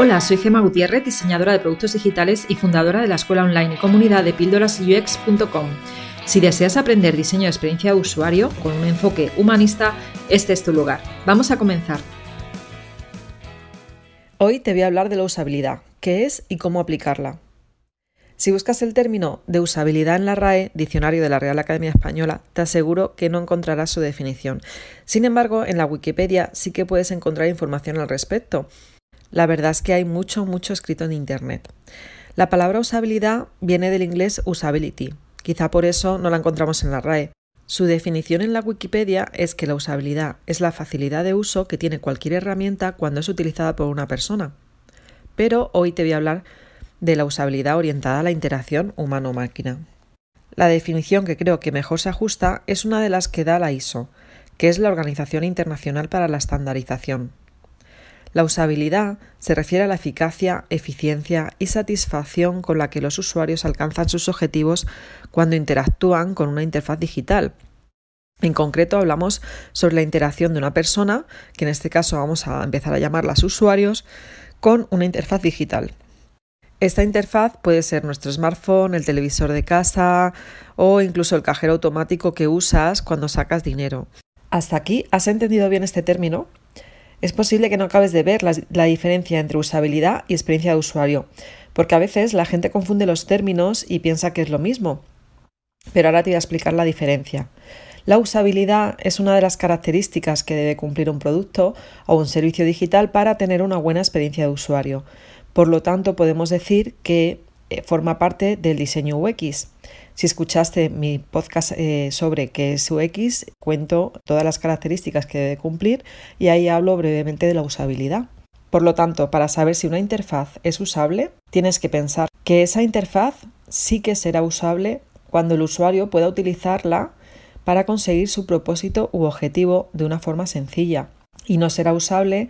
Hola, soy Gema Gutiérrez, diseñadora de productos digitales y fundadora de la escuela online y comunidad de píldorasux.com. Si deseas aprender diseño de experiencia de usuario con un enfoque humanista, este es tu lugar. Vamos a comenzar. Hoy te voy a hablar de la usabilidad, qué es y cómo aplicarla. Si buscas el término de usabilidad en la RAE, diccionario de la Real Academia Española, te aseguro que no encontrarás su definición. Sin embargo, en la Wikipedia sí que puedes encontrar información al respecto. La verdad es que hay mucho, mucho escrito en Internet. La palabra usabilidad viene del inglés usability. Quizá por eso no la encontramos en la RAE. Su definición en la Wikipedia es que la usabilidad es la facilidad de uso que tiene cualquier herramienta cuando es utilizada por una persona. Pero hoy te voy a hablar de la usabilidad orientada a la interacción humano-máquina. La definición que creo que mejor se ajusta es una de las que da la ISO, que es la Organización Internacional para la Estandarización. La usabilidad se refiere a la eficacia, eficiencia y satisfacción con la que los usuarios alcanzan sus objetivos cuando interactúan con una interfaz digital. En concreto hablamos sobre la interacción de una persona, que en este caso vamos a empezar a llamarlas usuarios, con una interfaz digital. Esta interfaz puede ser nuestro smartphone, el televisor de casa o incluso el cajero automático que usas cuando sacas dinero. ¿Hasta aquí has entendido bien este término? Es posible que no acabes de ver la, diferencia entre usabilidad y experiencia de usuario, porque a veces la gente confunde los términos y piensa que es lo mismo. Pero ahora te voy a explicar la diferencia. La usabilidad es una de las características que debe cumplir un producto o un servicio digital para tener una buena experiencia de usuario. Por lo tanto, podemos decir que eh, forma parte del diseño UX. Si escuchaste mi podcast eh, sobre qué es UX, cuento todas las características que debe cumplir y ahí hablo brevemente de la usabilidad. Por lo tanto, para saber si una interfaz es usable, tienes que pensar que esa interfaz sí que será usable cuando el usuario pueda utilizarla para conseguir su propósito u objetivo de una forma sencilla y no será usable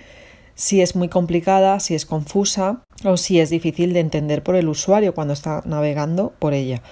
si es muy complicada, si es confusa o si es difícil de entender por el usuario cuando está navegando por ella.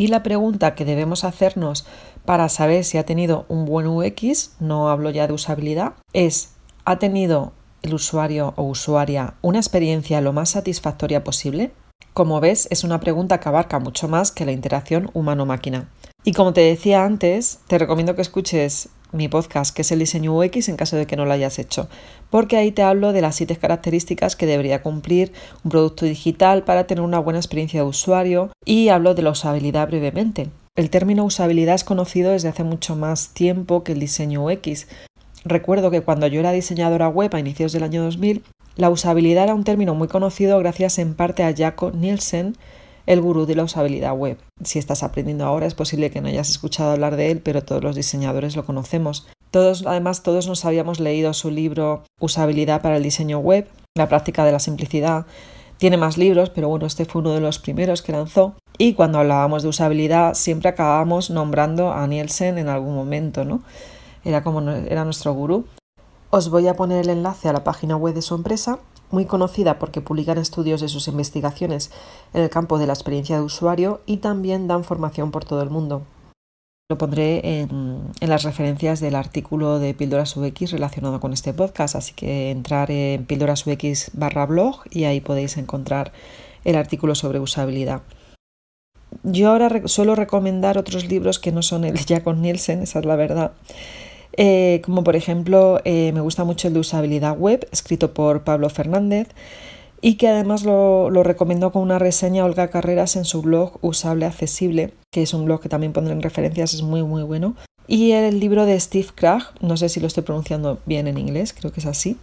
Y la pregunta que debemos hacernos para saber si ha tenido un buen UX, no hablo ya de usabilidad, es ¿ha tenido el usuario o usuaria una experiencia lo más satisfactoria posible? Como ves, es una pregunta que abarca mucho más que la interacción humano-máquina. Y como te decía antes, te recomiendo que escuches mi podcast, que es el diseño UX, en caso de que no lo hayas hecho, porque ahí te hablo de las siete características que debería cumplir un producto digital para tener una buena experiencia de usuario y hablo de la usabilidad brevemente. El término usabilidad es conocido desde hace mucho más tiempo que el diseño UX. Recuerdo que cuando yo era diseñadora web a inicios del año 2000, la usabilidad era un término muy conocido gracias en parte a Jaco Nielsen, el gurú de la usabilidad web. Si estás aprendiendo ahora es posible que no hayas escuchado hablar de él, pero todos los diseñadores lo conocemos. Todos, además, todos nos habíamos leído su libro Usabilidad para el diseño web, la práctica de la simplicidad. Tiene más libros, pero bueno, este fue uno de los primeros que lanzó. Y cuando hablábamos de usabilidad, siempre acabábamos nombrando a Nielsen en algún momento, ¿no? Era como era nuestro gurú. Os voy a poner el enlace a la página web de su empresa muy conocida porque publican estudios de sus investigaciones en el campo de la experiencia de usuario y también dan formación por todo el mundo. Lo pondré en, las referencias del artículo de Píldoras UX relacionado con este podcast, así que entrar en Píldoras UX barra blog y ahí podéis encontrar el artículo sobre usabilidad. Yo ahora suelo recomendar otros libros que no son el Jacob Nielsen, esa es la verdad, eh, como por ejemplo eh, me gusta mucho el de usabilidad web, escrito por Pablo Fernández, y que además lo, lo recomendó con una reseña Olga Carreras en su blog Usable Accesible, que es un blog que también pondré en referencias, es muy muy bueno. Y el libro de Steve Krag, no sé si lo estoy pronunciando bien en inglés, creo que es así,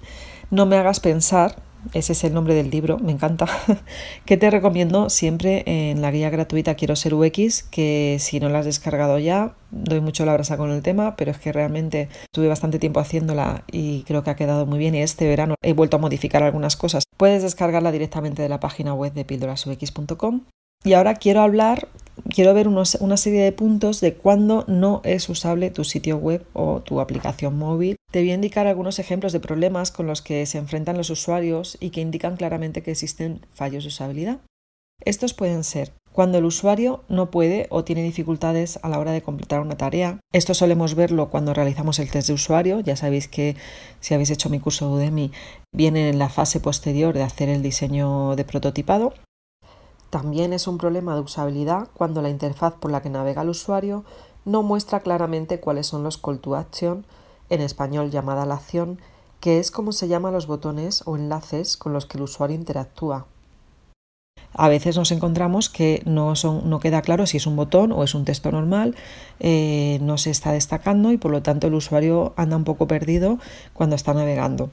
No me hagas pensar, ese es el nombre del libro, me encanta, que te recomiendo siempre en la guía gratuita Quiero ser UX, que si no la has descargado ya, doy mucho la brasa con el tema, pero es que realmente tuve bastante tiempo haciéndola y creo que ha quedado muy bien y este verano he vuelto a modificar algunas cosas. Puedes descargarla directamente de la página web de píldorasux.com. Y ahora quiero hablar quiero ver una serie de puntos de cuándo no es usable tu sitio web o tu aplicación móvil. Te voy a indicar algunos ejemplos de problemas con los que se enfrentan los usuarios y que indican claramente que existen fallos de usabilidad. Estos pueden ser cuando el usuario no puede o tiene dificultades a la hora de completar una tarea. Esto solemos verlo cuando realizamos el test de usuario. Ya sabéis que si habéis hecho mi curso de Udemy, viene en la fase posterior de hacer el diseño de prototipado. También es un problema de usabilidad cuando la interfaz por la que navega el usuario no muestra claramente cuáles son los call to action, en español llamada la acción, que es como se llaman los botones o enlaces con los que el usuario interactúa a veces nos encontramos que no, son, no queda claro si es un botón o es un texto normal, eh, no se está destacando y por lo tanto el usuario anda un poco perdido cuando está navegando.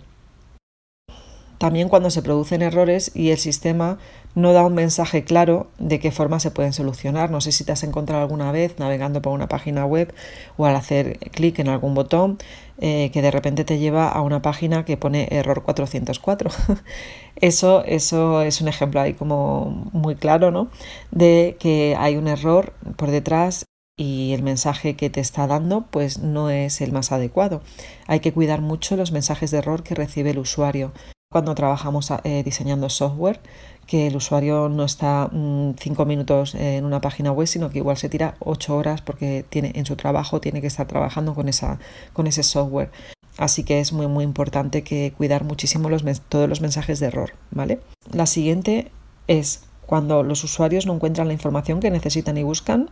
También cuando se producen errores y el sistema no da un mensaje claro de qué forma se pueden solucionar. No sé si te has encontrado alguna vez navegando por una página web o al hacer clic en algún botón eh, que de repente te lleva a una página que pone error 404. eso, eso es un ejemplo ahí como muy claro, ¿no? De que hay un error por detrás y el mensaje que te está dando pues no es el más adecuado. Hay que cuidar mucho los mensajes de error que recibe el usuario cuando trabajamos eh, diseñando software, que el usuario no está mm, cinco minutos en una página web, sino que igual se tira ocho horas porque tiene, en su trabajo tiene que estar trabajando con, esa, con ese software. Así que es muy muy importante cuidar muchísimo todos los mensajes de error, ¿vale? La siguiente es cuando los usuarios no encuentran la información que necesitan y buscan.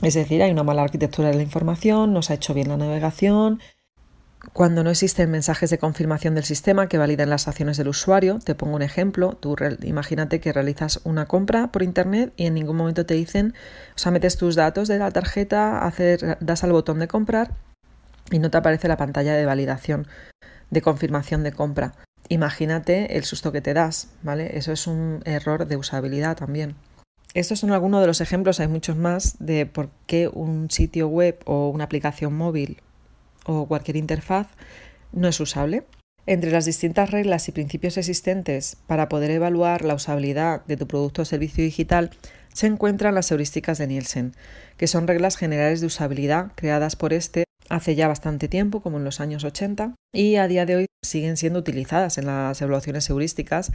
Es decir, hay una mala arquitectura de la información, no se ha hecho bien la navegación, cuando no existen mensajes de confirmación del sistema que validen las acciones del usuario, te pongo un ejemplo, tú imagínate que realizas una compra por internet y en ningún momento te dicen, o sea, metes tus datos de la tarjeta, hacer, das al botón de comprar y no te aparece la pantalla de validación, de confirmación de compra. Imagínate el susto que te das, ¿vale? Eso es un error de usabilidad también. Estos son algunos de los ejemplos, hay muchos más, de por qué un sitio web o una aplicación móvil o cualquier interfaz no es usable. Entre las distintas reglas y principios existentes para poder evaluar la usabilidad de tu producto o servicio digital se encuentran las heurísticas de Nielsen, que son reglas generales de usabilidad creadas por este hace ya bastante tiempo, como en los años 80, y a día de hoy siguen siendo utilizadas en las evaluaciones heurísticas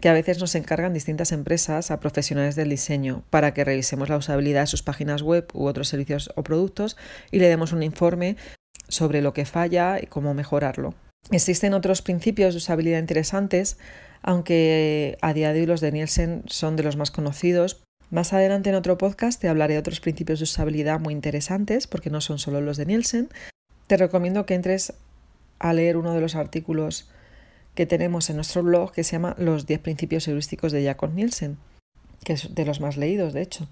que a veces nos encargan distintas empresas a profesionales del diseño para que revisemos la usabilidad de sus páginas web u otros servicios o productos y le demos un informe sobre lo que falla y cómo mejorarlo. Existen otros principios de usabilidad interesantes, aunque a día de hoy los de Nielsen son de los más conocidos. Más adelante en otro podcast te hablaré de otros principios de usabilidad muy interesantes, porque no son solo los de Nielsen. Te recomiendo que entres a leer uno de los artículos que tenemos en nuestro blog que se llama Los 10 principios heurísticos de Jacob Nielsen, que es de los más leídos, de hecho.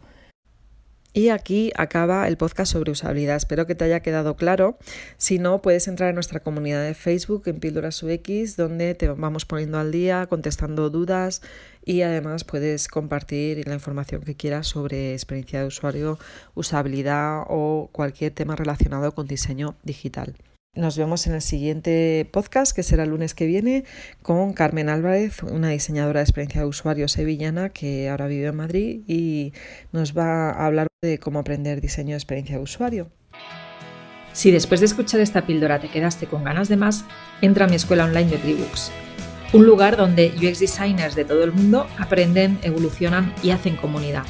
Y aquí acaba el podcast sobre usabilidad. Espero que te haya quedado claro. Si no, puedes entrar en nuestra comunidad de Facebook en Píldoras UX, donde te vamos poniendo al día, contestando dudas y además puedes compartir la información que quieras sobre experiencia de usuario, usabilidad o cualquier tema relacionado con diseño digital. Nos vemos en el siguiente podcast, que será el lunes que viene, con Carmen Álvarez, una diseñadora de experiencia de usuario sevillana que ahora vive en Madrid y nos va a hablar de cómo aprender diseño de experiencia de usuario. Si después de escuchar esta píldora te quedaste con ganas de más, entra a mi escuela online de Tribooks, un lugar donde UX designers de todo el mundo aprenden, evolucionan y hacen comunidad